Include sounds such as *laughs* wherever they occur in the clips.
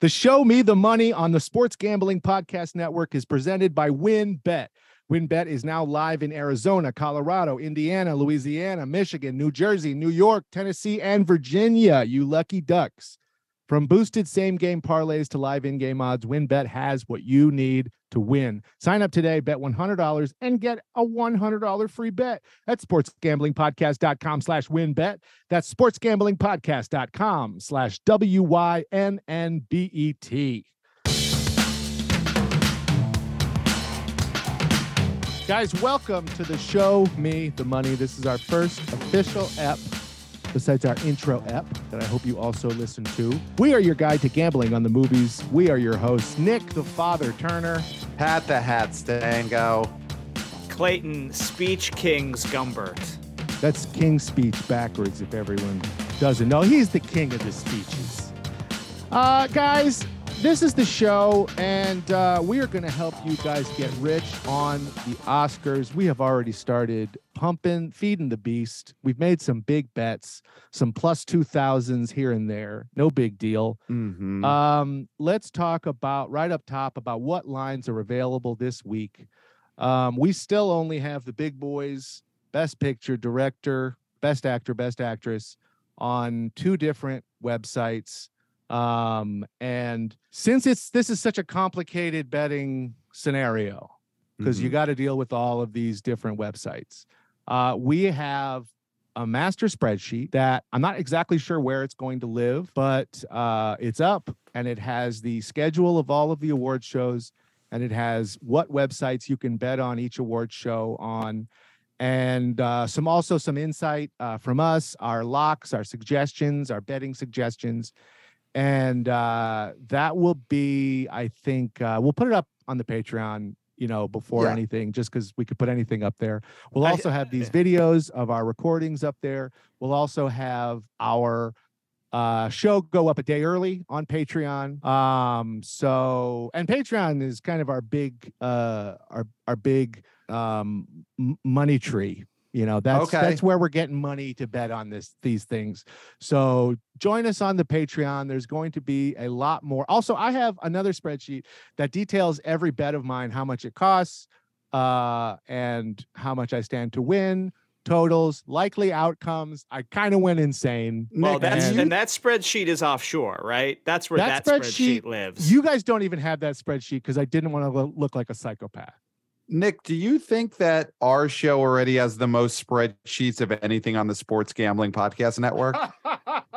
The Show Me the Money on the Sports Gambling Podcast Network is presented by WynnBET. WynnBET is now live in Arizona, Colorado, Indiana, Louisiana, Michigan, New Jersey, New York, Tennessee, and Virginia. You lucky ducks. From boosted same game parlays to live in game odds, WynnBET has what you need to win. Sign up today, bet $100 and get a $100 free bet at sportsgamblingpodcast.com slash wynnbet. That's sportsgamblingpodcast.com slash W-Y-N-N-B-E-T. Guys, welcome to the show Me the Money. This is our first official ep besides our intro ep that I hope you also listen to. We are your guide to gambling on the movies. We are your hosts, Nick the Father Turner, Pat the Hat Stango, Clayton Speech Kings Gumbert. That's King speech backwards if everyone doesn't know. He's the king of the speeches. Uh, guys, this is the show, and uh, we are going to help you guys get rich on the Oscars. We have already started pumping, feeding the beast. We've made some big bets, some plus 2000s here and there. No big deal. Mm-hmm. Um, let's talk about right up top about what lines are available this week. Um, we still only have the big boys, best picture, director, best actor, best actress on two different websites. Um, and since it's this is such a complicated betting scenario, because you Mhm. got to deal with all of these different websites. Uh, we have a master spreadsheet that I'm not exactly sure where it's going to live, but uh, it's up and it has the schedule of all of the award shows and it has what websites you can bet on each award show on and uh, some also some insight uh, from us our locks our suggestions our betting suggestions and uh, that will be i think uh, we'll put it up on the patreon you know before Yeah. anything just because we could put anything up there. We'll also have these videos of our recordings up there. We'll also have our uh show go up a day early on patreon. Um so and patreon is kind of our big uh our our big um m- money tree you know that's Okay. that's where we're getting money to bet on this these things so join us on the patreon there's going to be a lot more also i have another spreadsheet that details every bet of mine how much it costs uh and how much i stand to win totals likely outcomes i kind of went insane Well, Nick, that's and- and that spreadsheet is offshore, right? That's where That that, spreadsheet- spreadsheet, lives. You guys don't even have that spreadsheet because I didn't want to look like a psychopath. Nick, do you think that our show already has the most spreadsheets of anything on the Sports Gambling Podcast Network?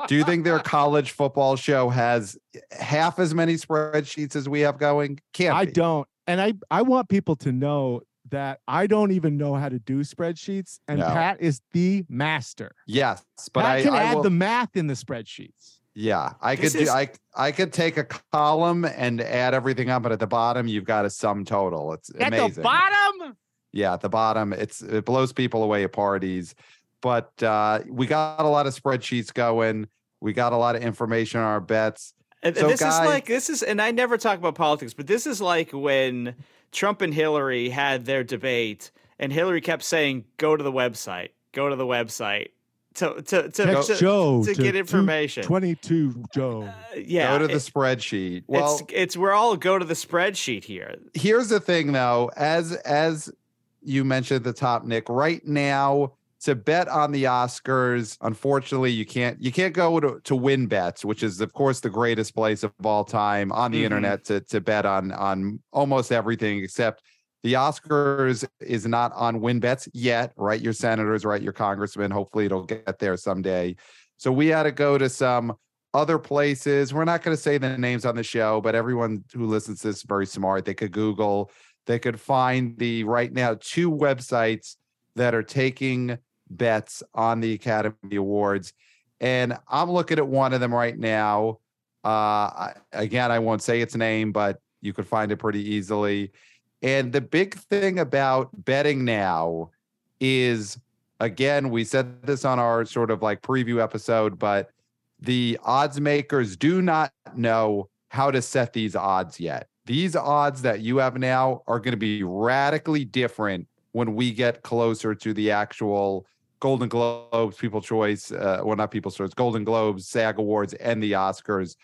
do you think their *laughs* college football show has half as many spreadsheets as we have going? Can't I be. don't, and I I want people to know that I don't even know how to do spreadsheets, and No. Pat is the master. Yes, but Pat I, can I add will, the math in the spreadsheets. Yeah, I This could do is- I I could take a column and add everything up, but at the bottom you've got a sum total. It's At amazing. the bottom, yeah at the bottom it's it blows people away at parties but uh we got a lot of spreadsheets going we got a lot of information on our bets And- So, this guys- is like this is, and I never talk about politics, but this is like when Trump and Hillary had their debate, and Hillary kept saying, "Go to the website, go to the website." To to to, Text to, Joe to to get information. twenty-two Joe. Uh, yeah, go to the it- spreadsheet well it's it's we're all go to the spreadsheet here. here's the thing though as as you mentioned at the top nick right now to bet on the oscars unfortunately you can't you can't go to, to win bets which is of course the greatest place of all time on the Mhm. internet to, to bet on on almost everything except the oscars is not on win bets yet write your senators write your congressmen hopefully it'll get there someday so we had to go to some other places. We're not going to say the names on the show, but everyone who listens to this is very smart. They could Google, they could find the right now two websites that are taking bets on the Academy Awards. And I'm looking at one of them right now. Uh, again, I won't say its name, but you could find it pretty easily. And the big thing about betting now is again, we said this on our sort of like preview episode, but the odds makers do not know how to set these odds yet. These odds that you have now are going to be radically different when we get closer to the actual Golden Globes, People Choice, uh, well, not People's Choice, Golden Globes, SAG Awards, and the Oscars.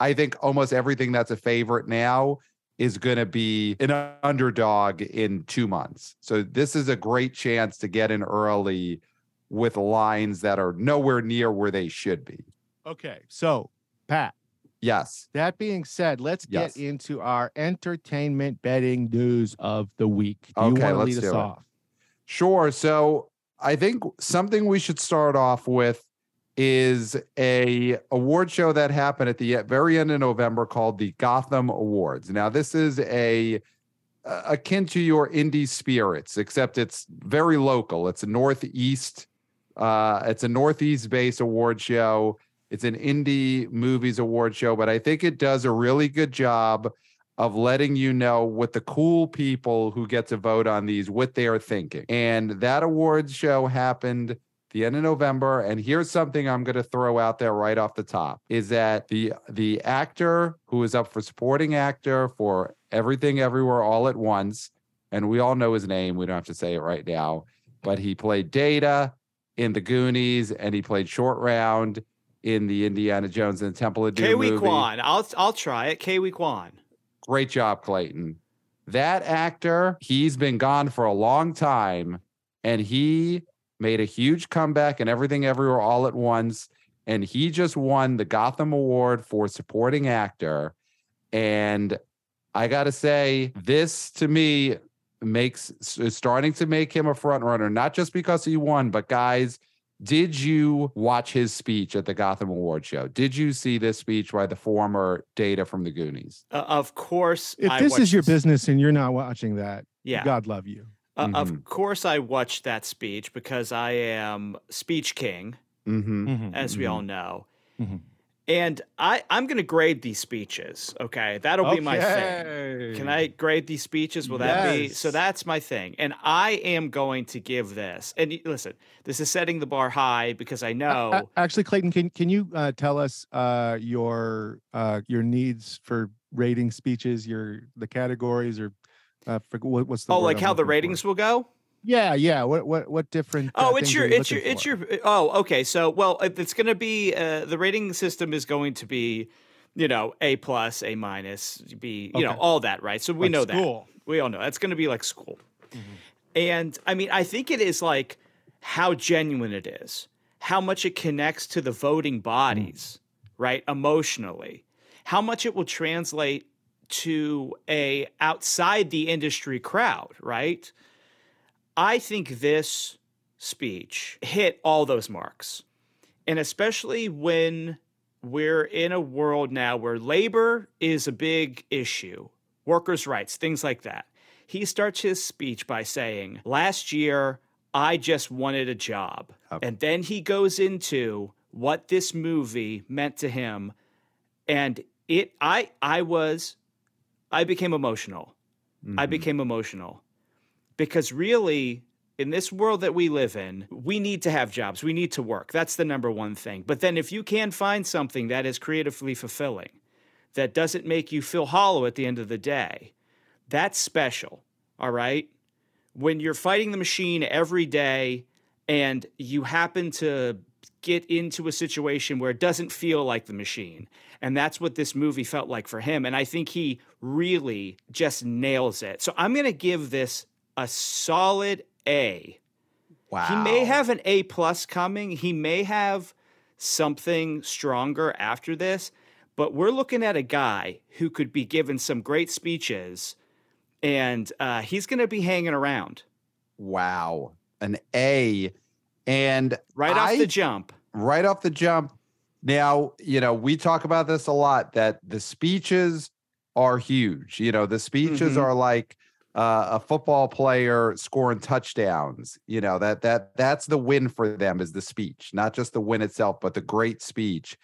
I think almost everything that's a favorite now is going to be an underdog in two months. So this is a great chance to get in early with lines that are nowhere near where they should be. Okay. So, Pat, Yes. that being said, let's Yes. get into our entertainment betting news of the week. Do you Okay, want to let's lead us do it. off? Sure. So I think something we should start off with is a award show that happened at the very end of November called the Gotham Awards. Now this is a akin to your indie spirits, except it's very local. It's a northeast. Uh, it's a northeast based award show. It's an indie movies award show, but I think it does a really good job of letting you know what the cool people who get to vote on these what they're thinking. And that awards show happened the end of November. And here's something I'm going to throw out there right off the top: is that the the actor who is up for supporting actor for Everything Everywhere All at Once, and we all know his name. We don't have to say it right now, but he played Data in the Goonies, and he played Short Round in the Indiana Jones and the Temple of Doom movie. Quan. I'll I'll try it. Ke Huy Quan. Great job, Clayton. That actor, he's been gone for a long time and he made a huge comeback and everything everywhere all at once. And he just won the Gotham Award for supporting actor. And I got to say, this to me makes is starting to make him a front runner, not just because he won, but guys, did you watch his speech at the Gotham Award show? Did you see this speech by the former Data from the Goonies? Uh, of course. If I this is your business and you're not watching that, yeah. God love you. Uh, Mhm. Of course, I watched that speech because I am speech king, Mm-hmm. as we all know. Mhm. And I, I'm going to grade these speeches. Okay, that'll be my thing. Can I grade these speeches? Will that be so? That's my thing, and I am going to give this. And listen, this is setting the bar high because I know. a- actually, Clayton, can can you uh, tell us uh, your uh, your needs for rating speeches, your the categories, or uh, for, what, what's the oh, like I'm how the looking for? ratings will go? Yeah, yeah. What what what different? uh, Oh, it's your, it's your, looking it's your. Oh, okay. So, well, it's going to be uh, the rating system is going to be, you know, A plus, A minus, B, you know, all that, right? So we Like know that. school. We all know that's going to be like school. Mm-hmm. And I mean, I think it is like how genuine it is, how much it connects to the voting bodies, right? Emotionally, how much it will translate to a outside the industry crowd, right? I think this speech hit all those marks. And especially when we're in a world now where labor is a big issue, workers' rights, things like that. He starts his speech by saying, Last year, I just wanted a job. Yep. And then he goes into what this movie meant to him. And it, I, I was, I became emotional. I Mhm. became emotional because really, in this world that we live in, we need to have jobs. We need to work. That's the number one thing. But then, if you can find something that is creatively fulfilling, that doesn't make you feel hollow at the end of the day, that's special. All right. When you're fighting the machine every day and you happen to get into a situation where it doesn't feel like the machine. And that's what this movie felt like for him. And I think he really just nails it. So I'm going to give this a solid A. wow. He may have an A plus coming. He may have something stronger after this, but we're looking at a guy who could be given some great speeches and uh, he's going to be hanging around wow an A, and right off I- the jump. right off the jump. Now, you know, we talk about this a lot that the speeches are huge. You know, the speeches Mhm. are like uh, a football player scoring touchdowns. You know, that that that's the win for them is the speech, not just the win itself, but the great speech.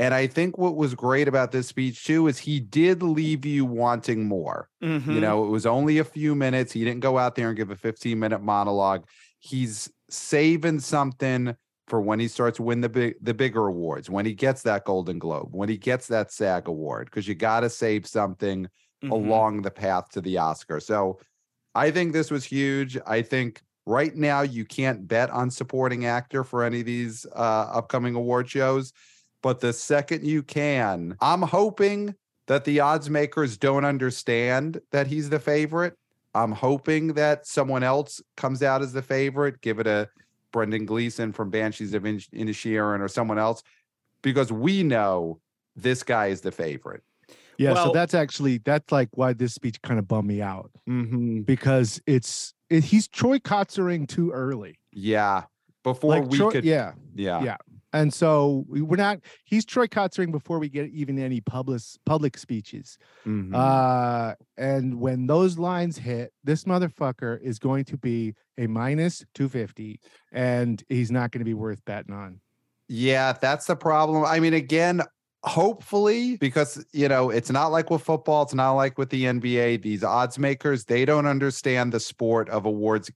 And I think what was great about this speech too is he did leave you wanting more. Mhm. You know, it was only a few minutes. He didn't go out there and give a 15 minute monologue. He's saving something for when he starts to win the big the bigger awards, when he gets that Golden Globe, when he gets that SAG award, because you got to save something Mhm. along the path to the Oscar. So I think this was huge. I think right now you can't bet on supporting actor for any of these uh, upcoming award shows. but the second you can, I'm hoping that the odds makers don't understand that he's the favorite. I'm hoping that someone else comes out as the favorite. Give it a Brendan Gleeson from Banshees of Inisherin or someone else, because we know this guy is the favorite. Yeah, Well- so that's actually that's like why this speech kind of bummed me out Mm-hmm. because it's it, he's Troy Kotsuring too early. Yeah, before Like we Troy- could, yeah, yeah, yeah. And so we, we're not. He's Troy Kotsuring before we get even any public public speeches. Mhm. Uh, and when those lines hit, this motherfucker is going to be a minus two fifty, and he's not going to be worth betting on. Yeah, that's the problem. I mean, again, hopefully, because you know, it's not like with football, it's not like with the NBA. These odds makers, they don't understand the sport of awards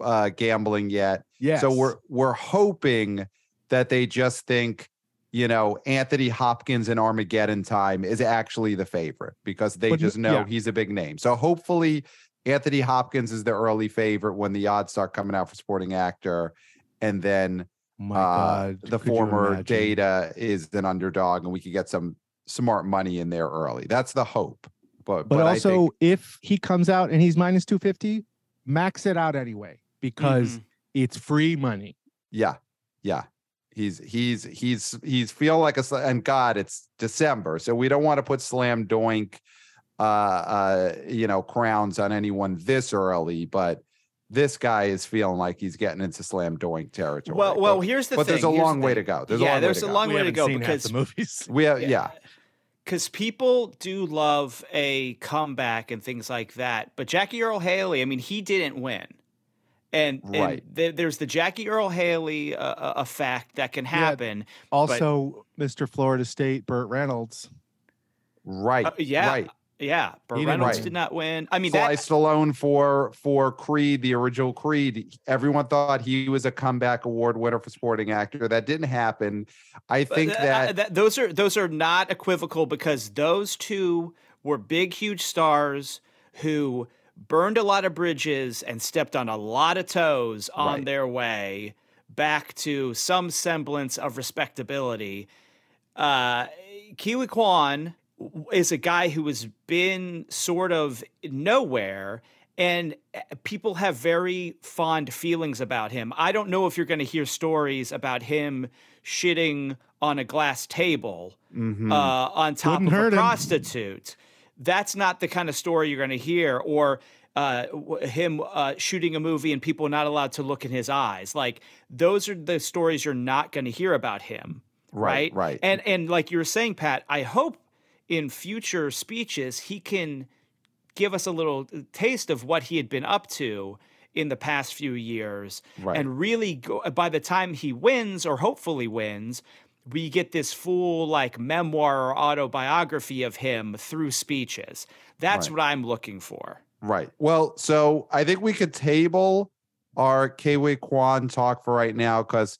uh gambling yet. Yeah. So we're we're hoping that they just think, you know, Anthony Hopkins in Armageddon time is actually the favorite because they But just know yeah. he's a big name. So hopefully Anthony Hopkins is the early favorite when the odds start coming out for Sporting actor. And then uh, the could former data is an underdog and we could get some smart money in there early. That's the hope. But But, but, also, think, if he comes out and he's minus 250, max it out anyway because Mhm. it's free money. yeah, yeah. He's he's he's he's feel like a and God, it's December, so we don't want to put slam doink uh uh you know crowns on anyone this early, but this guy is feeling like he's getting into slam doink territory. Well, well, but, here's the but thing. there's a here's the long way to go. There's a yeah, long way to a go. long We way to haven't go seen half because the movies. *laughs* we have, yeah. because people do love a comeback and things like that. But Jackie Earle Haley, I mean, he didn't win, and, and th- there's the Jackie Earle Haley uh, uh, effect that can happen. Also, Mr. Florida State, Burt Reynolds. Right. Uh, yeah, Right. yeah. Burt He Reynolds win. did not win. I mean, Sly that Stallone for for Creed, the original Creed. Everyone thought he was a comeback award winner for supporting actor. That didn't happen. I think uh, that uh, that those are those are not equivocal because those two were big, huge stars who burned a lot of bridges and stepped on a lot of toes on Right. their way back to some semblance of respectability. Uh, Ke Huy Quan is a guy who has been sort of nowhere and uh, people have very fond feelings about him. I don't know if you're going to hear stories about him shitting on a glass table Mhm. uh, on top Wouldn't of a prostitute. him. That's not the kind of story you're going to hear, or uh, him uh, shooting a movie and people not allowed to look in his eyes. Like those are the stories you're not going to hear about him, right? right, right. And and like you were saying, Pat, I hope in future speeches he can give us a little taste of what he had been up to in the past few years Right. and really go by the time he wins or hopefully wins we get this full like memoir or autobiography of him through speeches that's Right. what i'm looking for Right. Well, so I think we could table our Ke Huy Quan talk for right now because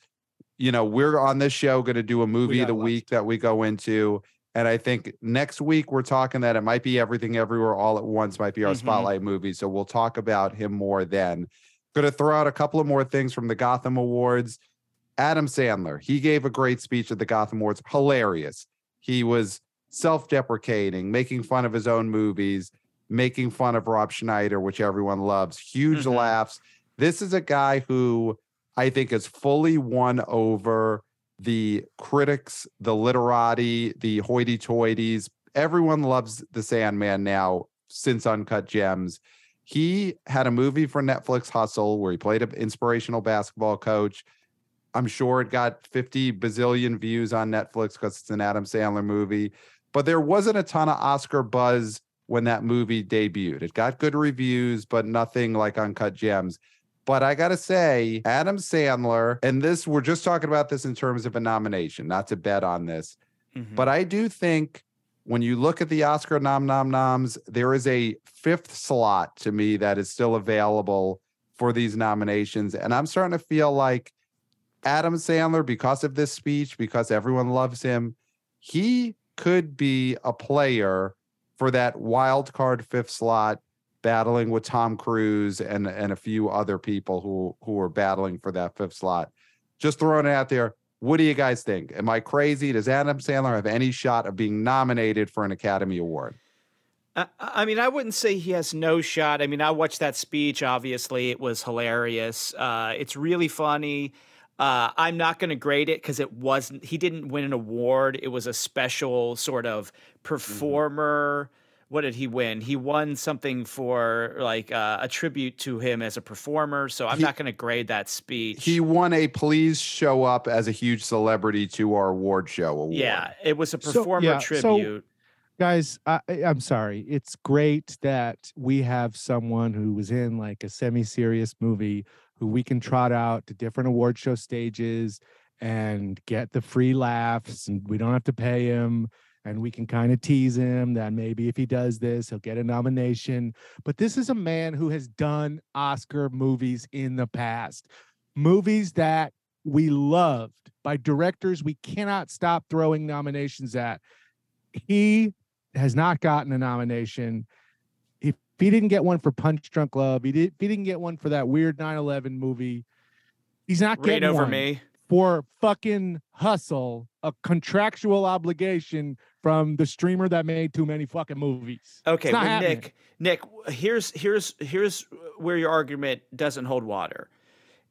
you know we're on this show going to do a movie of the week that we go into, and I think next week we're talking that it might be everything everywhere all at once, might be our Mhm. spotlight movie. So we'll talk about him more then. Going to throw out a couple of more things from the Gotham Awards. Adam Sandler, he gave a great speech at the Gotham Awards. Hilarious. He was self-deprecating, making fun of his own movies making fun of Rob Schneider, which everyone loves. Huge Mhm. laughs. This is a guy who I think has fully won over the critics, the literati, the hoity toities. Everyone loves the Sandman now since Uncut Gems. He had a movie for Netflix Hustle where he played an inspirational basketball coach. I'm sure it got 50 bazillion views on Netflix because it's an Adam Sandler movie, but there wasn't a ton of Oscar buzz when that movie debuted. It got good reviews, but nothing like Uncut Gems. But I got to say, Adam Sandler, and this, we're just talking about this in terms of a nomination, not to bet on this. Mhm. But I do think when you look at the Oscar nom nom noms, there is a fifth slot to me that is still available for these nominations. And I'm starting to feel like Adam Sandler, because of this speech, because everyone loves him, he could be a player for that wild card fifth slot, battling with Tom Cruise and and a few other people who who are battling for that fifth slot. Just throwing it out there. What do you guys think? Am I crazy? Does Adam Sandler have any shot of being nominated for an Academy Award? Uh, I mean, I wouldn't say he has no shot. I mean, I watched that speech. Obviously, it was hilarious. Uh, it's really funny. Uh, I'm not going to grade it because it wasn't. He didn't win an award. It was a special sort of Mm-hmm. performer. What did he win? He won something for like uh, a tribute to him as a performer. So I'm He- not going to grade that speech. He won a please show up as a huge celebrity to our award show award. yeah, it was a So, performer yeah, so- tribute. Guys I, i'm sorry it's great that we have someone who was in like a semi-serious movie who we can trot out to different award show stages and get the free laughs and we don't have to pay him and we can kind of tease him that maybe if he does this he'll get a nomination. But this is a man who has done oscar movies in the past movies that we loved by directors we cannot stop throwing nominations at. He has not gotten a nomination. If he didn't get one for Punch Drunk Love, he did. If he didn't get one for that weird 9/11 movie, he's not Right getting over one me. for fucking hustle, a contractual obligation from the streamer that made too many fucking movies. Okay, well. Nick, Nick, here's here's here's where your argument doesn't hold water.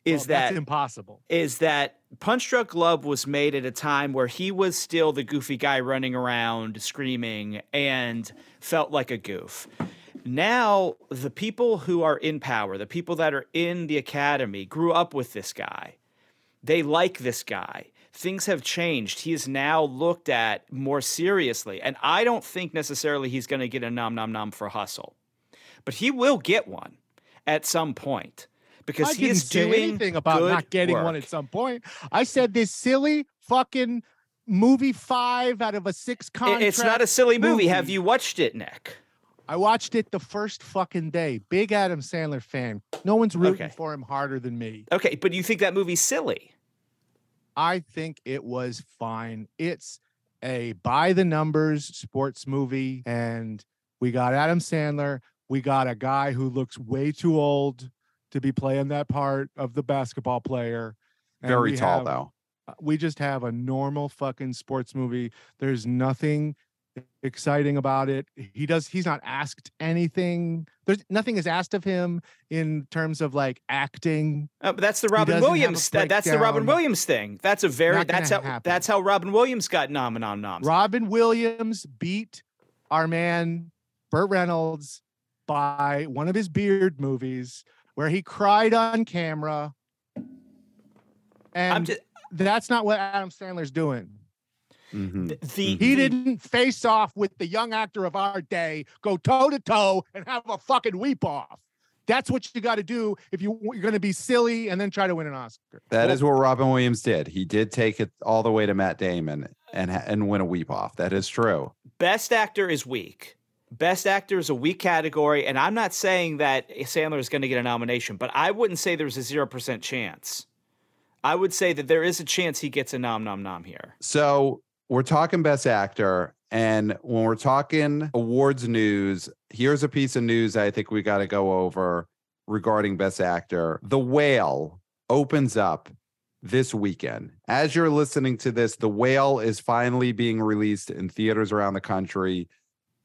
Is Well, that that's impossible? is that Punch Drunk Love was made at a time where he was still the goofy guy running around screaming and felt like a goof. Now, the people who are in power, the people that are in the academy, grew up with this guy. They like this guy. Things have changed. He is now looked at more seriously. And I don't think necessarily he's going to get a nom nom nom for hustle, but he will get one at some point because I he didn't is say doing anything about not getting one at some point. I said this silly fucking movie five out of a six contract. It's not a silly movie. Have you watched it, Nick? I watched it the first fucking day. Big Adam Sandler fan. No one's rooting Okay. for him harder than me. Okay, but you think that movie's silly? I think it was fine. It's a by the numbers sports movie, and we got Adam Sandler. We got a guy who looks way too old to be playing that part of the basketball player. and Very tall have- though. uh, We just have a normal fucking sports movie. There's nothing exciting about it. He does. He's not asked anything. There's nothing is asked of him in terms of like acting. Uh, but that's the Robin doesn't have a Williams. That, that's the Robin. Williams thing. That's a very. That's how. happen. That's how Robin Williams got nom nom noms. Robin Williams beat our man Burt Reynolds by one of his beard movies where he cried on camera. And just, that's not what Adam Sandler's doing. Mhm. the, the He didn't face off with the young actor of our day, go toe to toe, and have a fucking weep off. That's what you got to do if you, you're going to be silly and then try to win an Oscar. That Well- is what Robin Williams did. He did take it all the way to Matt Damon and and win a weep off. That is true. Best actor is weak. Best actor is a weak category, and I'm not saying that Sandler is going to get a nomination, but I wouldn't say there's a zero percent chance. I would say that there is a chance he gets a nom nom nom here. So we're talking best actor. And when we're talking awards news, here's a piece of news I think we got to go over regarding best actor. The Whale opens up this weekend. As you're listening to this, The Whale is finally being released in theaters around the country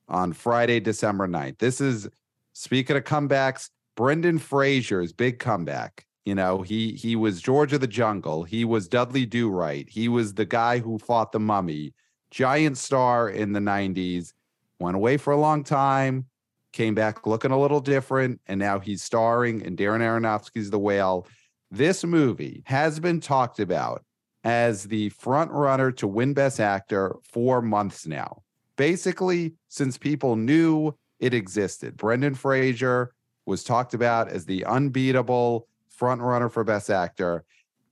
on Friday, December 9th. This is speaking of comebacks, Brendan Fraser's big comeback. You know, he he was George of the Jungle. He was Dudley Do Right. He was the guy who fought the mummy. Giant star in the 90s. Went away for a long time, came back looking a little different, and now he's starring in Darren Aronofsky's The Whale. This movie has been talked about as the front runner to win Best Actor for months now. Basically, since people knew it existed. Brendan Fraser was talked about as the unbeatable front runner for Best Actor.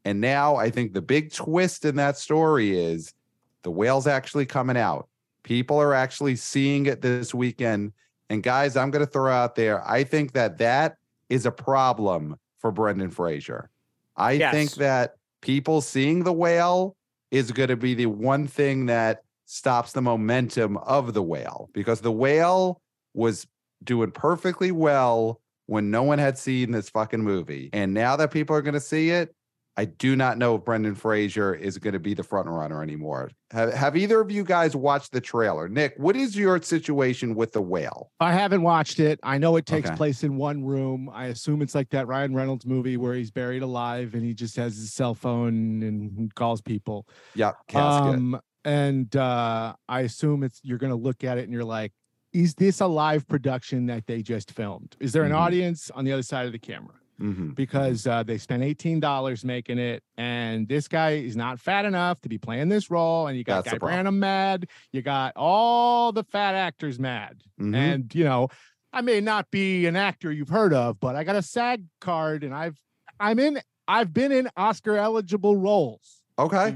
And now I think the big twist in that story is the whale's actually coming out. People are actually seeing it this weekend. And guys, I'm going to throw out there, I think that that is a problem for Brendan Fraser. I Yes. think that people seeing the whale is going to be the one thing that stops the momentum of the whale because the whale was doing perfectly well when no one had seen this fucking movie. And now that people are going to see it, I do not know if Brendan Fraser is going to be the front runner anymore. Have, have either of you guys watched the trailer? Nick, what is your situation with the whale? I haven't watched it. I know it takes Okay. place in one room. I assume it's like that Ryan Reynolds movie where he's buried alive and he just has his cell phone and calls people. Yeah, casket. Um, and uh, I assume it's you're going to look at it and you're like, is this a live production that they just filmed? Is there an Mhm. audience on the other side of the camera? Mhm. Because uh, they spent eighteen dollars making it, and this guy is not fat enough to be playing this role. And you got That's Guy the. Branum mad, you got all the fat actors mad, Mhm. and you know, I may not be an actor you've heard of, but I got a SAG card, and I've I'm in I've been in Oscar eligible roles Okay.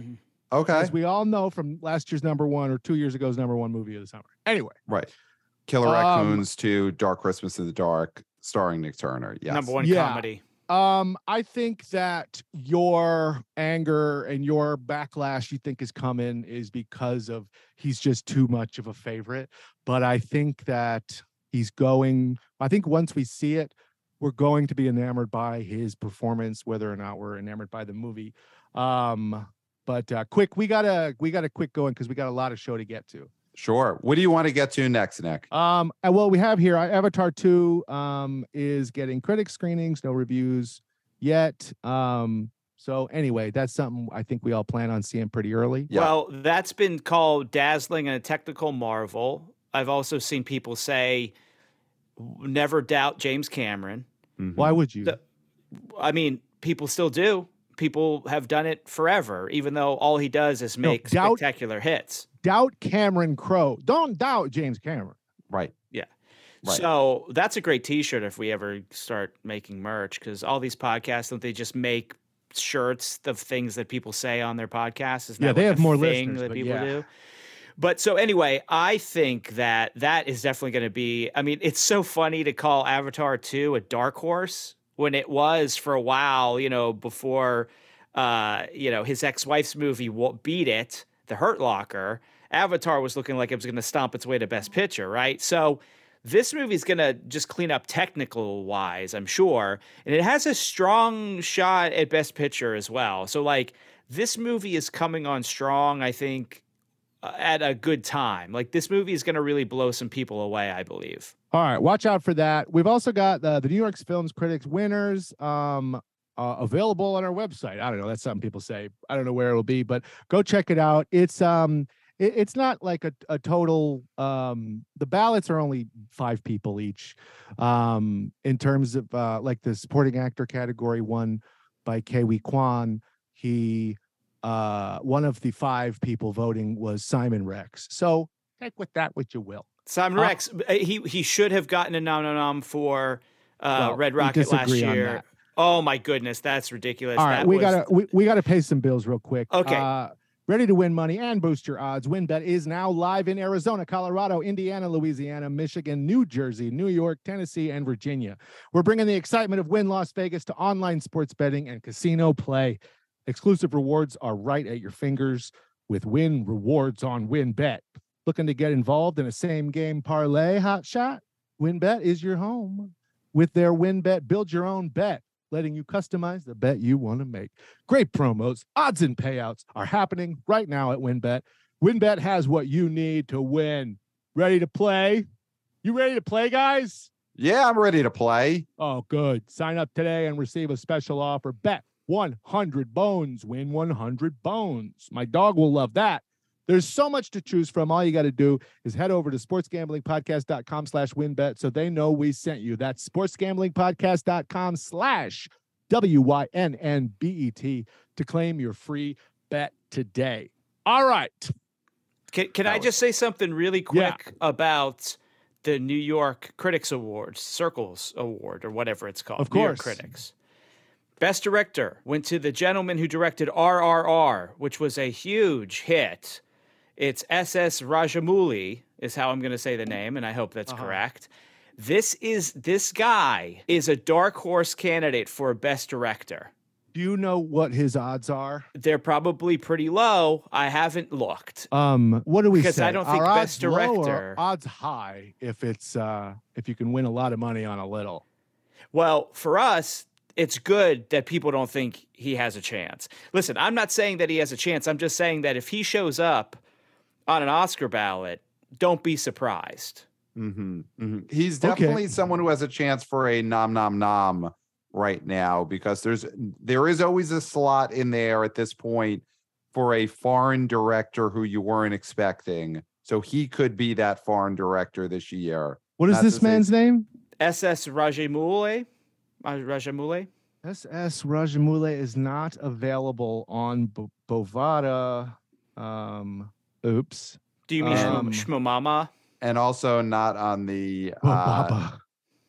Okay. as we all know from last year's number one or two years ago's number one movie of the summer. Anyway, Right. Killer Um, Raccoons to Dark Christmas in the Dark, starring Nick Turner. Yes. Number one Yeah. comedy. um, I think that your anger and your backlash you think is coming is because of he's just too much of a favorite. But I think that he's going. I think once we see it, we're going to be enamored by his performance, whether or not we're enamored by the movie. Um, but uh, quick, we gotta we gotta quick going because we got a lot of show to get to. Sure. What do you want to get to next, Nick? Um, well, we have here uh, Avatar 2 um is getting critic screenings, no reviews yet. Um, so anyway, that's something I think we all plan on seeing pretty early. Yeah. Well, that's been called dazzling and a technical marvel. I've also seen people say, never doubt James Cameron. Mhm. Why would you? The- I mean, people still do. People have done it forever, even though all he does is No, make doubt- spectacular hits. doubt Cameron Crowe. Don't doubt James Cameron. Right. Right. So that's a great T-shirt if we ever start making merch, because all these podcasts don't they just make shirts of things that people say on their podcasts? Is Yeah, that they like have a more thing listeners, that people yeah. do. But so anyway, I think that that is definitely going to be. I mean, it's so funny to call Avatar two a dark horse when it was for a while. You know, before uh, you know his ex wife's movie beat it, The Hurt Locker. Avatar was looking like it was going to stomp its way to Best Picture, right? So this movie's going to just clean up technical wise, I'm sure. And it has a strong shot at Best Picture as well. So, like, this movie is coming on strong, I think, uh, at a good time. Like, this movie is going to really blow some people away, I believe. All right, watch out for that. We've also got the, the New York Films Critics winners um, uh, available on our website. I don't know. That's something people say. I don't know where it'll be, but go check it out. It's um, it, it's not like a, a total. Um, the ballots are only five people each. Um, in terms of uh, like the supporting actor category, won by Ke Huy Quan. He uh, one of the five people voting was Simon Rex. So take with that what you will. Simon Rex, uh, he, he should have gotten a nom nom nom for uh, Well, Red Rocket last year. Oh, my goodness. That's ridiculous. All right, That we was- gotta we, we gotta pay some bills real quick. Okay. Uh, ready to win money and boost your odds. WynnBET is now live in Arizona, Colorado, Indiana, Louisiana, Michigan, New Jersey, New York, Tennessee, and Virginia. We're bringing the excitement of Wynn Las Vegas to online sports betting and casino play. Exclusive rewards are right at your fingers with Wynn Rewards on WynnBET. Looking to get involved in a same game parlay hot shot? WynnBET is your home. With their WynnBET, build your own bet, letting you customize the bet you want to make. Great promos, odds, and payouts are happening right now at WynnBET. WynnBET has what you need to win. Ready to play? You ready to play, guys? Yeah, I'm ready to play. Oh, good. Sign up today and receive a special offer. Bet 100 bones, win 100 bones. My dog will love that. There's so much to choose from. All you got to do is head over to sportsgamblingpodcast.com slash wynnbet so they know we sent you. That's sportsgamblingpodcast.com slash W-Y-N-N-B-E-T to claim your free bet today. All right. Can, can I just say something really Yeah. quick about the New York Critics Awards, Circles Award, or whatever it's called? Of New York course. Critics. Best director went to the gentleman who directed RRR, which was a huge hit. It's SS Rajamouli, is how I'm going to say the name, and I hope that's Uh-huh. correct. This is this guy is a dark horse candidate for best director. Do you know what his odds are? They're probably pretty low. I haven't looked. Um, what do we Because I don't think Are best odds low or director- odds high if it's uh if you can win a lot of money on a little. Well, for us, it's good that people don't think he has a chance. Listen, I'm not saying that he has a chance. I'm just saying that if he shows up on an Oscar ballot, don't be surprised. Mm-hmm, mm-hmm. He's Okay. definitely someone who has a chance for a nom nom nom right now because there's there is always a slot in there at this point for a foreign director who you weren't expecting. So he could be that foreign director this year. What is Not this to say- man's name? SS Rajamouli, uh, Rajamouli. SS Rajamouli is not available on Bo- Bovada. Um, oops. Do you mean Um, Shmo Shmomama? And also not on the uh,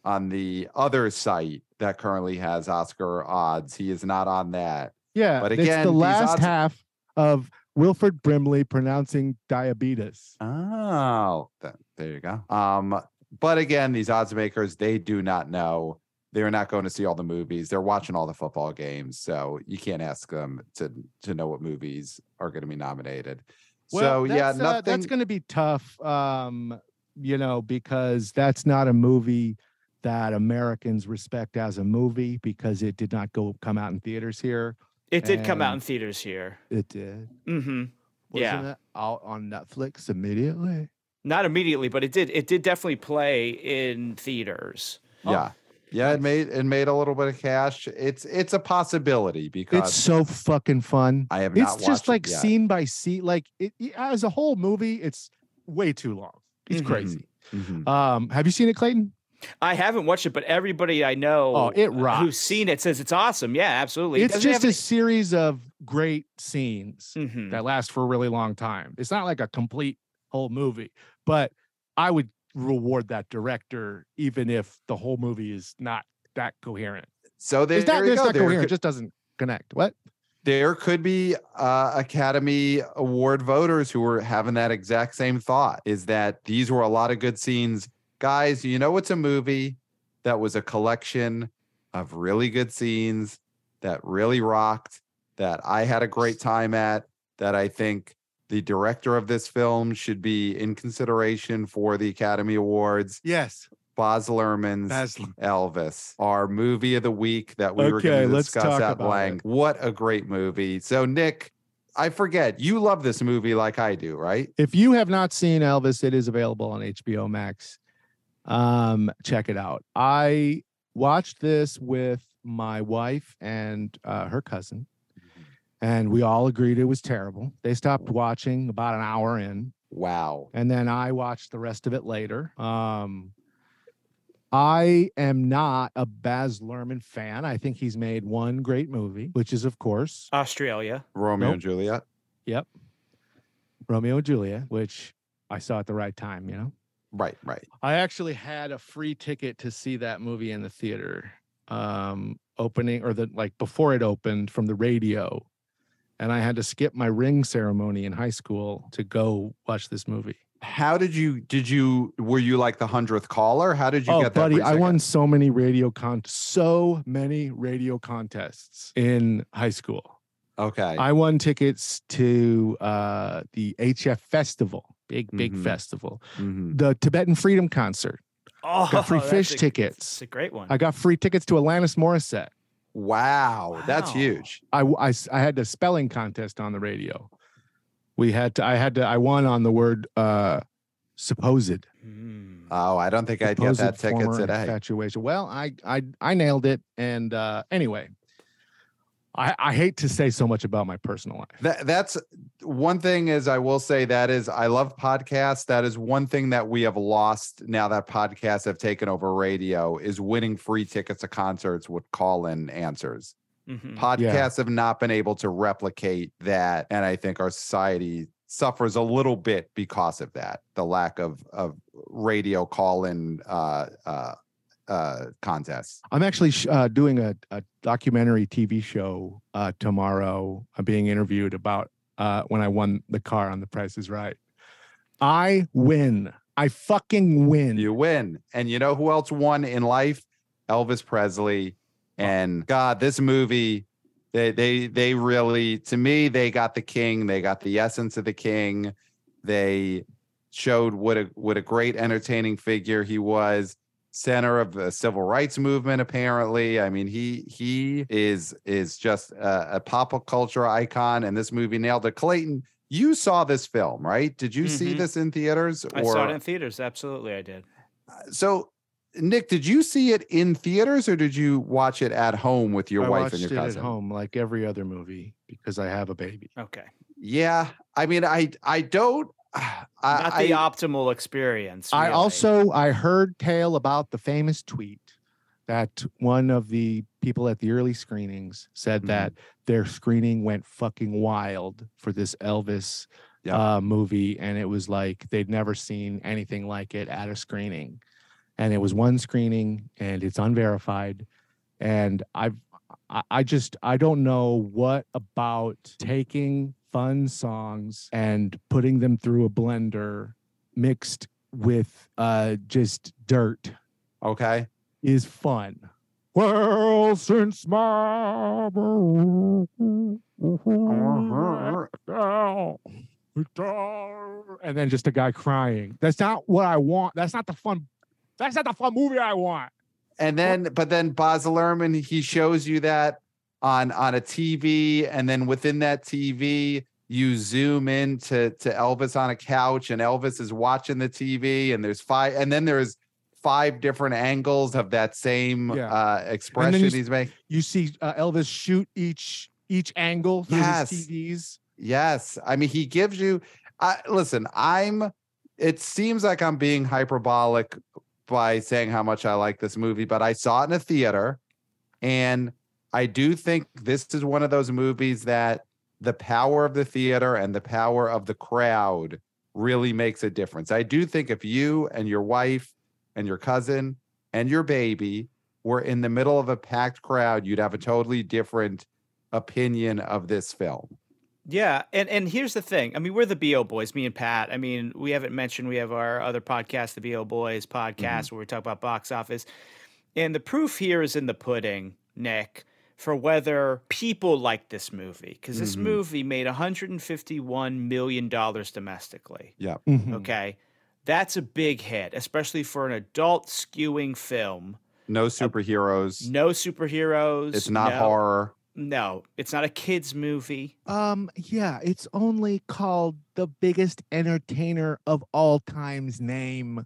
on the other site that currently has Oscar odds. He is not on that. yeah, but it's again, the last odds- half of Wilford Brimley pronouncing diabetes. Oh, th- there you go. Um, but again, these odds makers, they do not know. They're not going to see all the movies. They're watching all the football games, so you can't ask them to to know what movies are going to be nominated. So yeah, that's, uh, that's going to be tough. Um, you know, because that's not a movie that Americans respect as a movie because it did not go come out in theaters here. It did come out in theaters here. It did. Mm-hmm. Yeah. Wasn't it out on Netflix immediately? Not immediately, but it did. It did definitely play in theaters. yeah, yeah. It made it made a little bit of cash. It's it's a possibility because It's so fucking fun. I have It's watched just it like yet. scene by scene. Like it, it- as a whole movie, it's way too long. It's Mhm. crazy. Mhm. Um, have you seen it, Clayton? I haven't watched it, but everybody I know Oh, it rocks. who's seen it says it's awesome. Yeah, absolutely. It's just a series of great scenes hmm that last for a really long time. It's not like a complete whole movie, but I would reward that director even if the whole movie is not that coherent. So there, It's not, there it's not There coherent, could- it just doesn't connect. What? there could be uh, Academy Award voters who were having that exact same thought is that these were a lot of good scenes. Guys, you know, it's a movie that was a collection of really good scenes that really rocked, that I had a great time at, that I think the director of this film should be in consideration for the Academy Awards. Yes. Baz Luhrmann's Baz Elvis, our movie of the week that we were going to discuss talk at length. What a great movie. So, Nick, I forget, you love this movie like I do, right? If you have not seen Elvis, it is available on HBO Max. Um, check it out. I watched this with my wife and uh, her cousin, and we all agreed it was terrible. They stopped watching about an hour in, Wow. and then I watched the rest of it later. Um, I am not a Baz Luhrmann fan. I think he's made one great movie, which is, of course, Australia. Romeo Nope. and Juliet. Yep. Romeo and Juliet, which I saw at the right time. You know. Right, right. I actually had a free ticket to see that movie in the theater, um, opening or the like before it opened from the radio, and I had to skip my ring ceremony in high school to go watch this movie. How did you, did you, were you like the hundredth caller? How did you oh, get that? buddy, I won so many radio con, so many radio contests in high school. Okay. I won tickets to uh, the HF Festival, big big Mhm. festival, Mhm. the Tibetan Freedom Concert. Oh, Got free *laughs* that's fish a- tickets. It's a great one. I got free tickets to Alanis Morissette. Wow, That's Wow. huge. I had a spelling contest on the radio. We had to I had to I won on the word uh supposed. Mm. Oh, I don't think I'd get supposed that ticket today. Infatuation. Well, I I I nailed it. And uh anyway, I I hate to say so much about my personal life. That that's one thing is I will say that is I love podcasts. That is one thing that we have lost now that podcasts have taken over radio is winning free tickets to concerts with call-in answers. Mhm. Podcasts have not been able to replicate that. And I think our society suffers a little bit because of that, the lack of of radio call-in uh uh uh contests. I'm actually sh- uh, doing a, a documentary TV show uh, tomorrow. I'm being interviewed about uh, when I won the car on The Price is Right. I win. I fucking win. You win. And you know who else won in life? Elvis Presley. And God, this movie, they they they really, to me, they got the king. They got the essence of the king. They showed what a what a great entertaining figure he was. Center of the civil rights movement. Apparently, I mean he he is is just a, a pop culture icon, and this movie nailed it. Clayton, you saw this film, right? Did you see Mhm. this in theaters? I saw it in theaters. Absolutely, I did. so, Nick, did you see it in theaters or did you watch it at home with your I wife watched and your it cousin? at home like every other movie because I have a baby. Okay. Yeah, I mean, I I don't. I, Not the I- optimal experience. I also I heard tale about the famous tweet that one of the people at the early screenings said Mhm. that their screening went fucking wild for this Elvis Yeah. uh, movie, and it was like they'd never seen anything like it at a screening, and it was one screening, and it's unverified, and I've I- I just I don't know what about taking fun songs and putting them through a blender mixed with uh just dirt okay. is fun. Well, since my *laughs* and then just a guy crying. That's not what I want. That's not the fun. That's not the fun movie I want. And then, but then Baz Luhrmann, he shows you that on on a TV, and then within that TV, you zoom in to to Elvis on a couch, and Elvis is watching the TV, and there's five, and then there's five different angles of that same Yeah. uh expression you- he's making. You see uh, Elvis shoot each each angle Yes. TVs. Yes, I mean he gives you. I listen. I'm. It seems like I'm being hyperbolic by saying how much I like this movie, but I saw it in a theater, and I do think this is one of those movies that the power of the theater and the power of the crowd really makes a difference. I do think if you and your wife and your cousin and your baby were in the middle of a packed crowd, you'd have a totally different opinion of this film. Yeah, and and here's the thing. I mean, we're the BO boys, me and Pat. I mean, we haven't mentioned we have our other podcast, the BO Boys mm-hmm. podcast, where we talk about box office. And the proof here is in the pudding, Nick, for whether people like this movie because this Mhm. movie made 151 million dollars domestically. Mhm. Okay, that's a big hit, especially for an adult skewing film. No superheroes. No superheroes. it's not no- horror. No, it's not a kids movie. Um, yeah, it's only called the biggest entertainer of all time's name.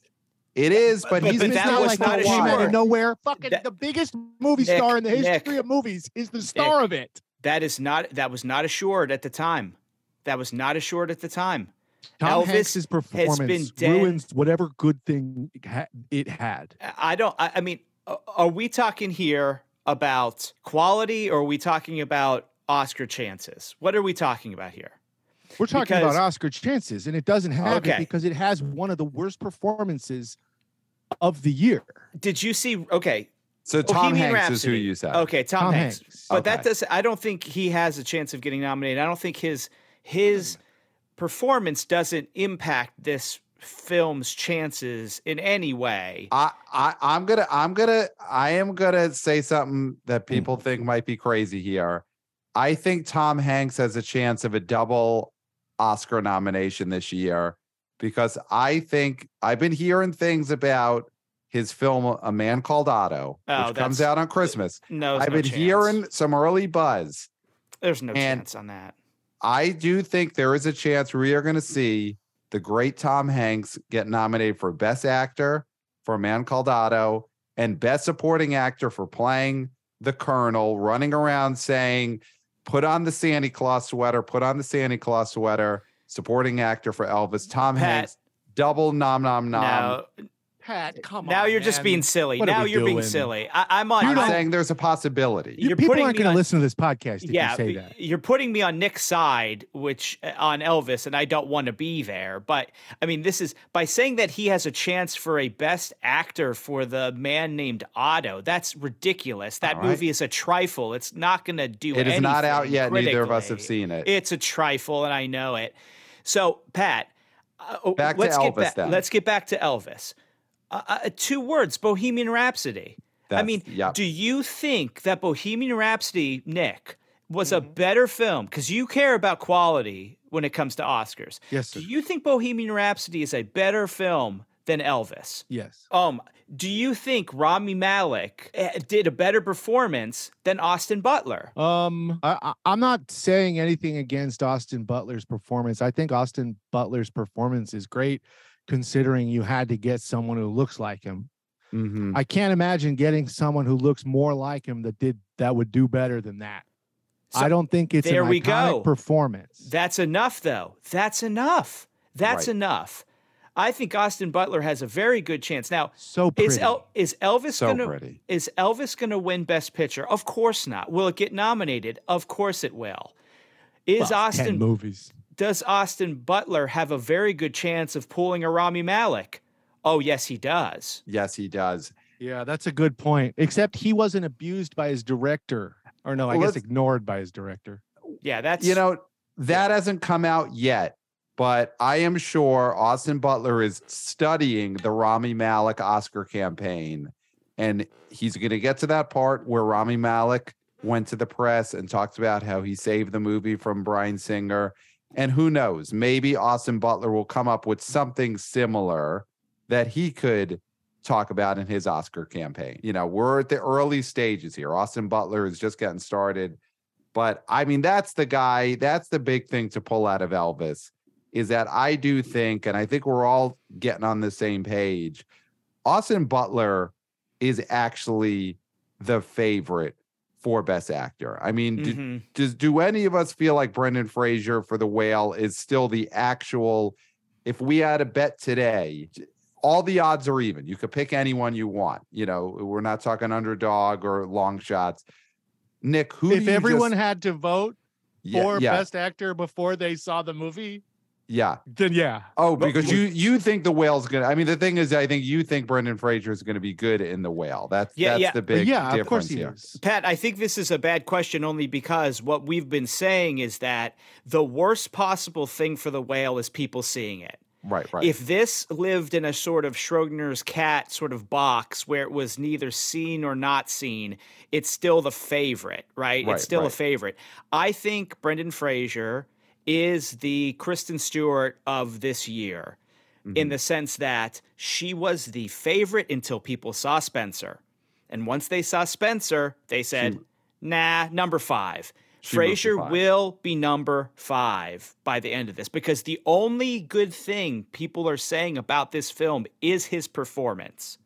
It is, but, but- he's but that not was like not came out of nowhere. Fucking That- the biggest movie Nick, star in the history Nick. of movies is the star of it. That is not that was not assured at the time. That was not assured at the time. Tom Elvis Hanks's performance been ruins whatever good thing it had. I I don't I, I mean are we talking here about quality or are we talking about Oscar chances? What are we talking about here? We're talking Because- about Oscar chances, and it doesn't have Okay. it because it has one of the worst performances of the year. Did you see okay, so oh, Tom Bohemian Hanks is who you said. Okay, Tom, Tom Hanks. Hanks. But that Okay. does I don't think he has a chance of getting nominated. I don't think his his performance doesn't impact this film's chances in any way. I, I I'm gonna I'm gonna I am gonna say something that hmm. people think might be crazy here. I think Tom Hanks has a chance of a double Oscar nomination this year because I think I've been hearing things about his film A Man Called Otto, Oh, which comes out on Christmas. No, I've no been chance. hearing some early buzz. There's no chance on that. I do think there is a chance we are going to see the great Tom Hanks get nominated for Best Actor for A Man Called Otto and Best Supporting Actor for playing the Colonel, running around saying, "Put on the Santa Claus sweater, put on the Santa Claus sweater." Supporting actor for Elvis, Tom Pat, Hanks, double nom nom nom. now, Pat, come now on. Now you're just being silly. What Now you're being silly. I, I'm on. I'm I'm- saying there's a possibility. You You're people aren't going to listen to this podcast if yeah, you say that. you're putting me on Nick's side, which uh, on Elvis, and I don't want to be there. But I mean, this is by saying that he has a chance for a Best Actor for the man named Otto. That's ridiculous. That All right. movie is a trifle. It's not going to do. It is not out anything yet. Neither of us have seen it. It's a trifle, and I know it. So, Pat, uh, oh, Back to let's get Elvis back. then. Let's get back to Elvis. Uh, uh, two words: Bohemian Rhapsody. I mean, yeah. do you think that Bohemian Rhapsody, Nick, was a Mm-hmm. better film? Because you care about quality when it comes to Oscars. Yes, sir. Do you think Bohemian Rhapsody is a better film than Elvis. Yes. Um, do you think Rami Malek eh, did a better performance than Austin Butler? Um, I, I, I'm not saying anything against Austin Butler's performance. I think Austin Butler's performance is great, considering you had to get someone who looks like him. Mhm. I can't imagine getting someone who looks more like him that did that would do better than that. So I don't think it's there an we go. performance. That's enough, though. That's enough. That's Right. enough. I think Austin Butler has a very good chance. Now, so pretty. is El- is Elvis So gonna pretty. is Elvis gonna win Best Picture? Of course not. Will it get nominated? Of course it will. Is Well, Austin movies? does Austin Butler have a very good chance of pulling a Rami Malek? Oh yes, he does. Yes, he does. Yeah, that's a good point. Except he wasn't abused by his director, or no, I Well, guess ignored by his director. Yeah, that's You know, that hasn't come out yet, but I am sure Austin Butler is studying the Rami Malek Oscar campaign. And he's going to get to that part where Rami Malek went to the press and talked about how he saved the movie from Bryan Singer. And who knows, maybe Austin Butler will come up with something similar that he could talk about in his Oscar campaign. You know, we're at the early stages here. Austin Butler is just getting started. But I mean, that's the guy, that's the big thing to pull out of Elvis is that I do think, and I think we're all getting on the same page. Austin Butler is actually the favorite for Best Actor. I mean, do- Mhm. does do any of us feel like Brendan Fraser for The Whale is still the actual? If we had a bet today, all the odds are even. You could pick anyone you want. You know, we're not talking underdog or long shots. Nick, who? do if everyone just- had to vote yeah, for yeah, best actor before they saw the movie, yeah. then yeah. Oh, because would- you you think the whale's gonna. I mean, the thing is, I think you think Brendan Fraser is going to be good in the whale. That's Yeah, that's yeah. the But big yeah, difference of course he here. is. Pat, I think this is a bad question only because what we've been saying is that the worst possible thing for the whale is people seeing it. Right, right. If this lived in a sort of Schrodinger's cat sort of box where it was neither seen or not seen, it's still the favorite, right? Right, it's still a favorite. I think Brendan Fraser is the Kristen Stewart of this year Mm-hmm. in the sense that she was the favorite until people saw Spencer. And once they saw Spencer, they said, nah, number five. She Fraser will be number five by the end of this because the only good thing people are saying about this film is his performance.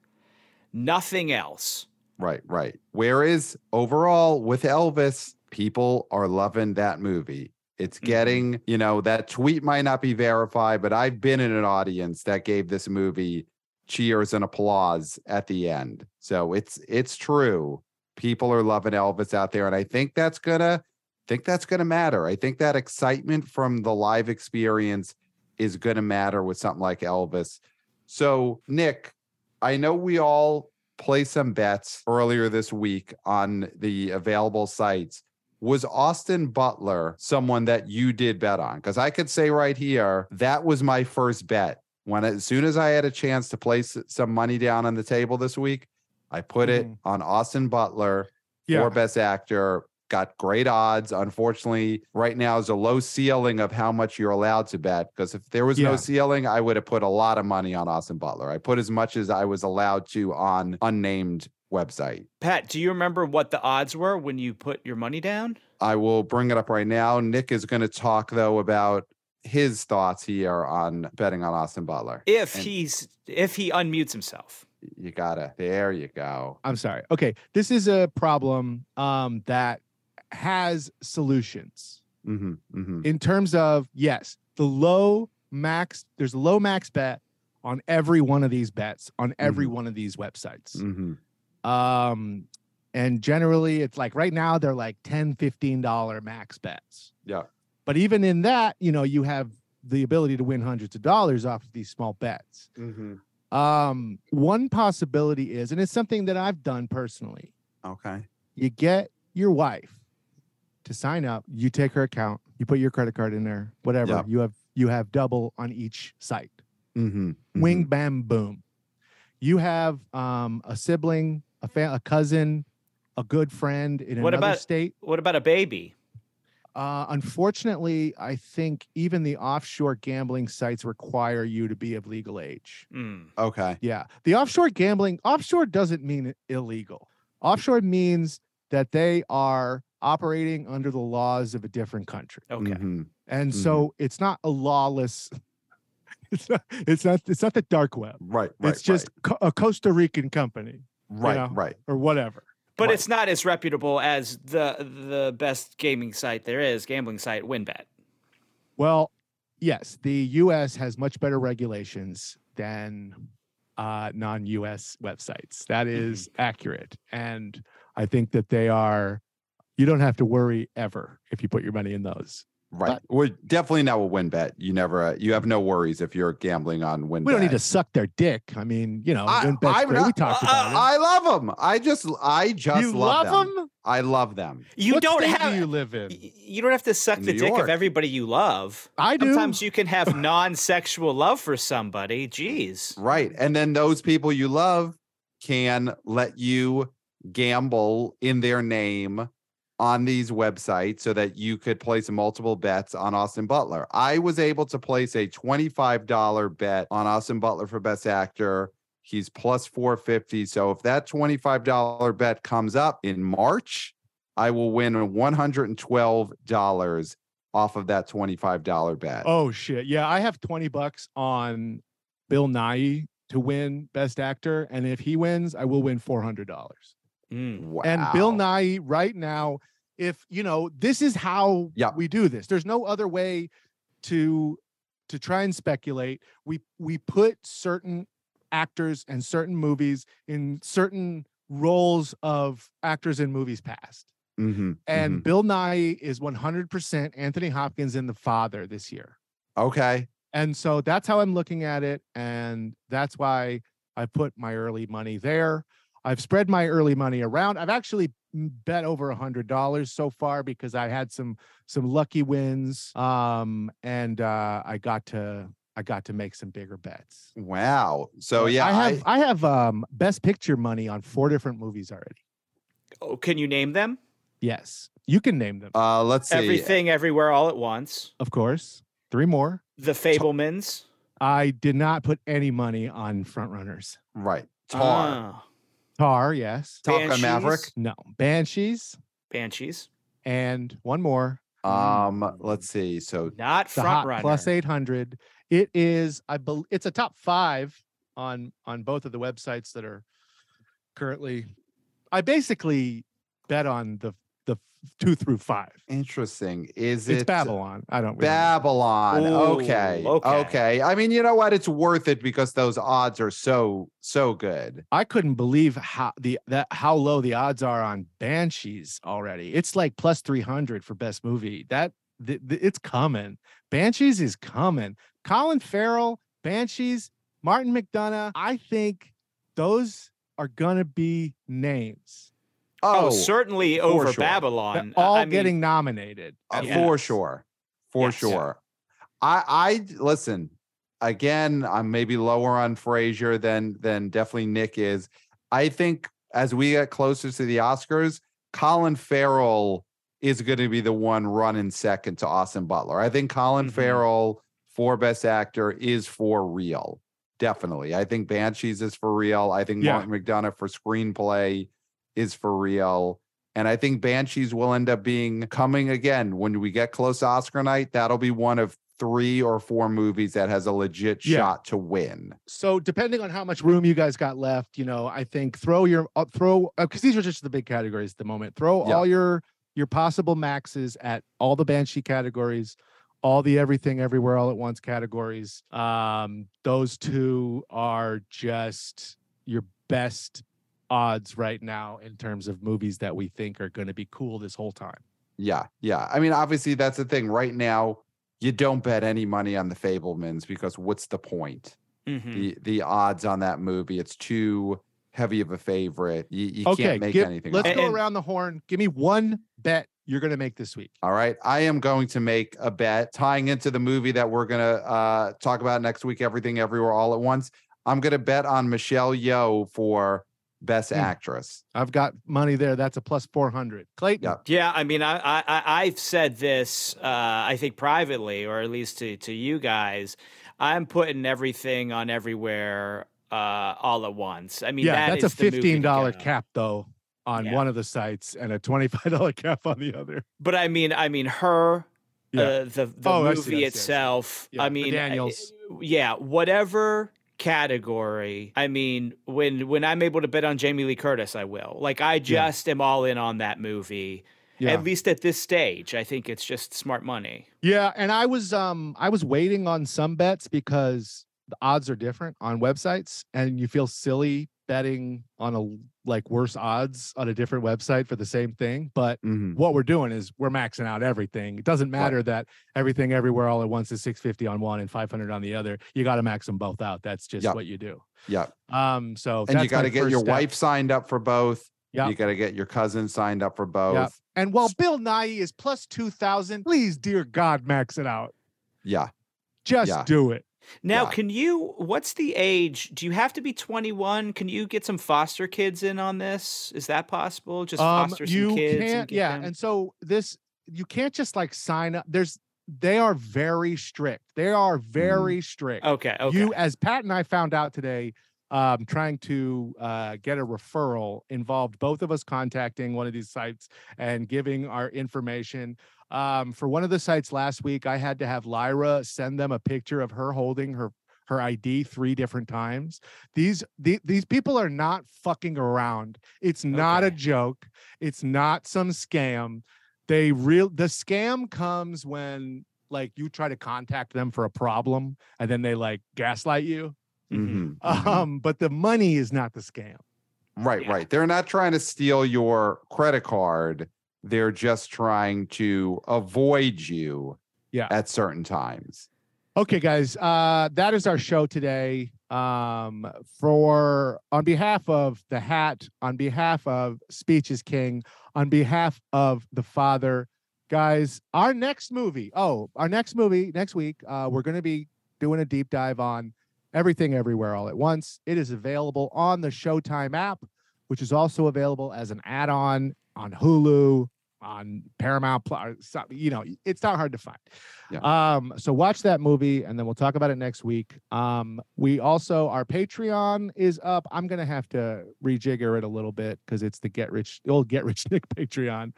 Nothing else. Right, right. Whereas overall with Elvis, people are loving that movie. It's Mhm. getting, you know, that tweet might not be verified, but I've been in an audience that gave this movie cheers and applause at the end. So it's it's true. People are loving Elvis out there and I think that's going to think that's going to matter. I think that excitement from the live experience is going to matter with something like Elvis. So, Nick, I know we all play some bets earlier this week on the available sites. Was Austin Butler someone that you did bet on? Because I could say right here, that was my first bet. When as soon as I had a chance to place some money down on the table this week, I put it Mhm. on Austin Butler Yeah. for Best Actor. Got great odds. Unfortunately, right now is a low ceiling of how much you're allowed to bet. Because if there was no ceiling, I would have put a lot of money on Austin Butler. I put as much as I was allowed to on unnamed website. Pat, do you remember what the odds were when you put your money down? I will bring it up right now. Nick is going to talk though about his thoughts here on betting on Austin Butler. If And- he's if he unmutes himself. You gotta. There you go. I'm sorry. Okay, this is a problem um, that has solutions hmm hmm in terms of yes, the low max. There's a low max bet on every one of these bets on every Mhm. one of these websites. Um, and generally, it's like right now they're like 10 15 dollar max bets. Yeah. But even in that, you know, you have the ability to win hundreds of dollars off of these small bets. hmm Um, one possibility is, and it's something that I've done personally. Okay. you get your wife to sign up you take her account you put your credit card in there whatever Yep. you have you have double on each site hmm wing bam boom you have um a sibling a, fa- a cousin a good friend in What another about- state What about a baby? Uh, unfortunately, I think even the offshore gambling sites require you to be of legal age. Mm. Okay. Yeah. The offshore gambling, offshore doesn't mean illegal. Offshore means that they are operating under the laws of a different country. Okay. Mhm. And Mhm. so it's not a lawless *laughs* it's not it's not it's not the dark web. Right. Right. it's just co- a Costa Rican company right. know. Right. right. or whatever. But Right. it's not as reputable as the the best gaming site there is, gambling site WynnBET. Well, yes, the US has much better regulations than uh, non-US websites. That is accurate. And I think that they are you don't have to worry ever if you put your money in those. Right. We're definitely not a WynnBET. You never, uh, you have no worries if you're gambling on win We don't need to suck their dick. I mean, you know, I- WynnBET's I'm great. we talked I, about it. I love them. I just, I just you love, love them. them? I love them. You What don't have do you live in? you don't have to suck the New dick York. of everybody you love. I do. Sometimes you can have *laughs* non-sexual love for somebody. Jeez. Right. And then those people you love can let you gamble in their name on these websites so that you could place multiple bets on Austin Butler. I was able to place a $25 bet on Austin Butler for best actor. He's plus 450. So if that $25 bet comes up in March, I will win $112 off of that $25 bet. Oh shit. Yeah, I have 20 bucks on Bill Nighy to win best actor and if he wins, I will win $400. Mm. wow. And Bill Nighy right now, if you know, this is how Yeah. we do this. There's no other way to to try and speculate. We we put certain actors and certain movies in certain roles of actors in movies past. Mhm, And mhm. Bill Nighy is 100% Anthony Hopkins in The Father this year. okay. And so that's how I'm looking at it. And that's why I put my early money there. I've spread my early money around. I've actually bet over a hundred dollars so far because I had some some lucky wins. Um, and uh I got to I got to make some bigger bets. Wow. So yeah, I have I, have um best picture money on four different movies already. Oh, can you name them? Yes. You can name them. uh let's see. Everything, everywhere, all at once. of course. Three more. The Fabelmans. I did not put any money on front runners. Right. Tar. Ah, Tar, yes. Top Gun Maverick. No. Banshees. Banshees. and one more Um, let's see. So Not the front hot runner. plus 800 it is i believe it's a top five on on both of the websites that are currently i basically bet on the the two through five interesting. Is it's it babylon i don't really know. Babylon. Ooh, okay. okay. Okay. I mean, you know what? It's worth it because those odds are so so good. i couldn't believe how the that how low the odds are on banshees already it's like plus 300 for best movie that th- th- it's coming banshees is coming colin farrell banshees martin mcdonagh i think those are gonna be names Oh, Oh, certainly over sure. They're Babylon. all I mean, getting nominated uh, Yeah. for sure. For Yes. sure. I I listen. Again, I'm maybe lower on Fraser than than definitely Nick is. I think as we get closer to the Oscars, Colin Farrell is going to be the one running second to Austin Butler. I think Colin Mhm. Farrell for Best Actor is for real. Definitely. I think Banshees is for real. I think Yeah. Martin McDonagh for screenplay is for real. And I think Banshees will end up being coming again when we get close to Oscar night. That'll be one of three or four movies that has a legit Yeah. shot to win. so depending on how much room you guys got left you know i think throw your uh, throw because these are just the big categories at the moment throw Yeah. all your your possible maxes at all the banshee categories all the everything everywhere all at once categories um those two are just your best odds right now in terms of movies that we think are going to be cool this whole time Yeah, yeah. I mean, obviously, that's the thing. Right now, you don't bet any money on the Fabelmans because what's the point? mhm. The the odds on that movie, it's too heavy of a favorite. You, you okay can't make give- anything. let's on it. go And- around the horn give me one bet you're going to make this week All right. I am going to make a bet tying into the movie that we're going to uh, talk about next week Everything Everywhere All at Once. I'm going to bet on Michelle Yeoh for Best Hmm. Actress. I've got money there. That's a plus 400. Clayton. Yeah. Yeah, I mean, I, I I- I've said this, uh, I think privately, or at least to to you guys. I'm putting everything on everywhere uh, all at once. I mean, yeah, that that's a is the $15 go. cap though on Yeah. one of the sites and a $25 *laughs* cap on the other. But I mean, I mean, her, Yeah. uh, the the Oh, I see, I movie see, I see. itself. Yeah, I mean, Daniels. yeah, whatever category. I mean, when when I'm able to bet on Jamie Lee Curtis, I will. Like, I just am all in on that movie. Yeah. At least at this stage, I think it's just smart money. Yeah, and I was um I was waiting on some bets because the odds are different on websites and you feel silly betting on a like worse odds on a different website for the same thing, but Mhm. what we're doing is we're maxing out everything. It doesn't matter that everything everywhere all at once is 650 on one and 500 on the other. You got to max them both out. That's just Yep. what you do. Yeah. Um so And you got to get your step. wife signed up for both. Yep. You got to get your cousin signed up for both. And while Bill Nighy is plus 2000, please dear god max it out. Yeah. Just Yeah. do it. Now, Yeah. can you? What's the age? Do you have to be 21? Can you get some foster kids in on this? Is that possible? Just um foster some kids. can't and yeah them- and so this you can't just like sign up there's they are very strict they are very strict okay. Okay. you as pat and i found out today um trying to uh get a referral involved both of us contacting one of these sites and giving our information um for one of the sites last week i had to have lyra send them a picture of her holding her her ID three different times. These the, these people are not fucking around. It's not a joke. It's not some scam. They real the scam comes when like you try to contact them for a problem and then they like gaslight you. Mhm. *laughs* Mhm. Mhm. Um, but the money is not the scam. Right, Yeah. right. They're not trying to steal your credit card. They're just trying to avoid you Yeah. at certain times. Okay, guys, uh, that is our show today. Um, for on behalf of the hat, on behalf of Speech is King, on behalf of the Father, guys, our next movie. Oh, our next movie next week. Uh, we're going to be doing a deep dive on everything, everywhere, all at once. It is available on the Showtime app, which is also available as an add-on on Hulu, on Paramount Plus. You know, it's not hard to find. Um, so watch that movie and then we'll talk about it next week. Um, we also our Patreon is up. I'm gonna have to rejigger it a little bit because it's the get rich the old get rich Nick *laughs* Patreon.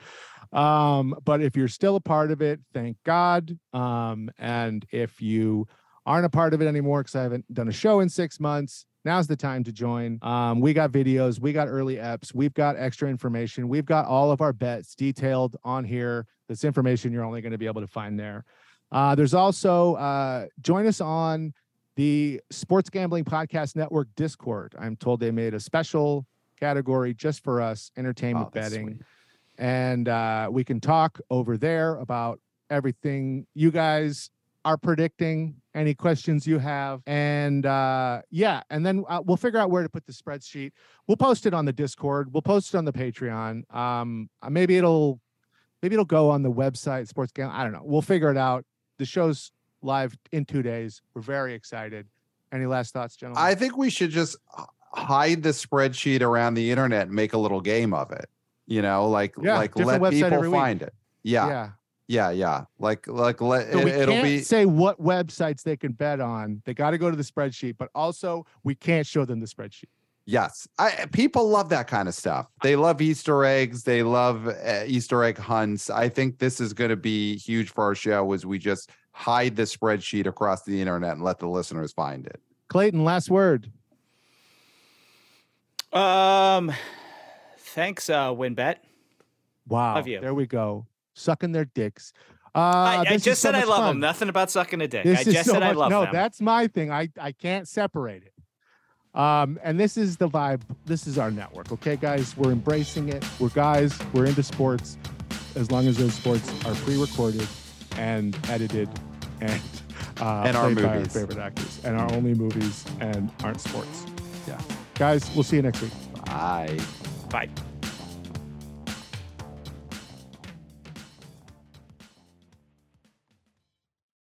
Um, but if you're still a part of it, thank God. Um, and if you aren't a part of it anymore because I haven't done a show in six months, now's the time to join. Um, we got videos, we got early eps, we've got extra information, we've got all of our bets detailed on here. This information you're only going to be able to find there. Uh, there's also uh, join us on the Sports Gambling Podcast Network Discord. I'm told they made a special category just for us, entertainment Oh, betting, sweet. and uh, we can talk over there about everything you guys are predicting. Any questions you have, and uh, yeah, and then uh, we'll figure out where to put the spreadsheet. We'll post it on the Discord. We'll post it on the Patreon. Um, uh, maybe it'll maybe it'll go on the website sports game i don't know we'll figure it out the show's live in two days we're very excited any last thoughts gentlemen I think we should just hide the spreadsheet around the internet and make a little game of it. You know, like Yeah, like let people every week. find it. Yeah, yeah, yeah yeah, Like like let so it, we it'll can't be say what websites they can bet on they got to go to the spreadsheet but also we can't show them the spreadsheet Yes, I people love that kind of stuff. They love Easter eggs. They love uh, Easter egg hunts. I think this is going to be huge for our show as we just hide the spreadsheet across the internet and let the listeners find it. clayton last word Um, thanks, uh, WynnBET. wow Love you. there we go sucking their dicks uh I, I just so said I love fun. them. Nothing about sucking a dick. This I just so said I love no, them. No, that's my thing. I I can't separate it. Um, and this is the vibe. This is our network. Okay, guys, we're embracing it. We're guys. We're into sports. As long as those sports are pre-recorded and edited, and uh, And our played by our favorite actors, and our only movies and aren't sports. Yeah. guys, we'll see you next week. Bye. Bye.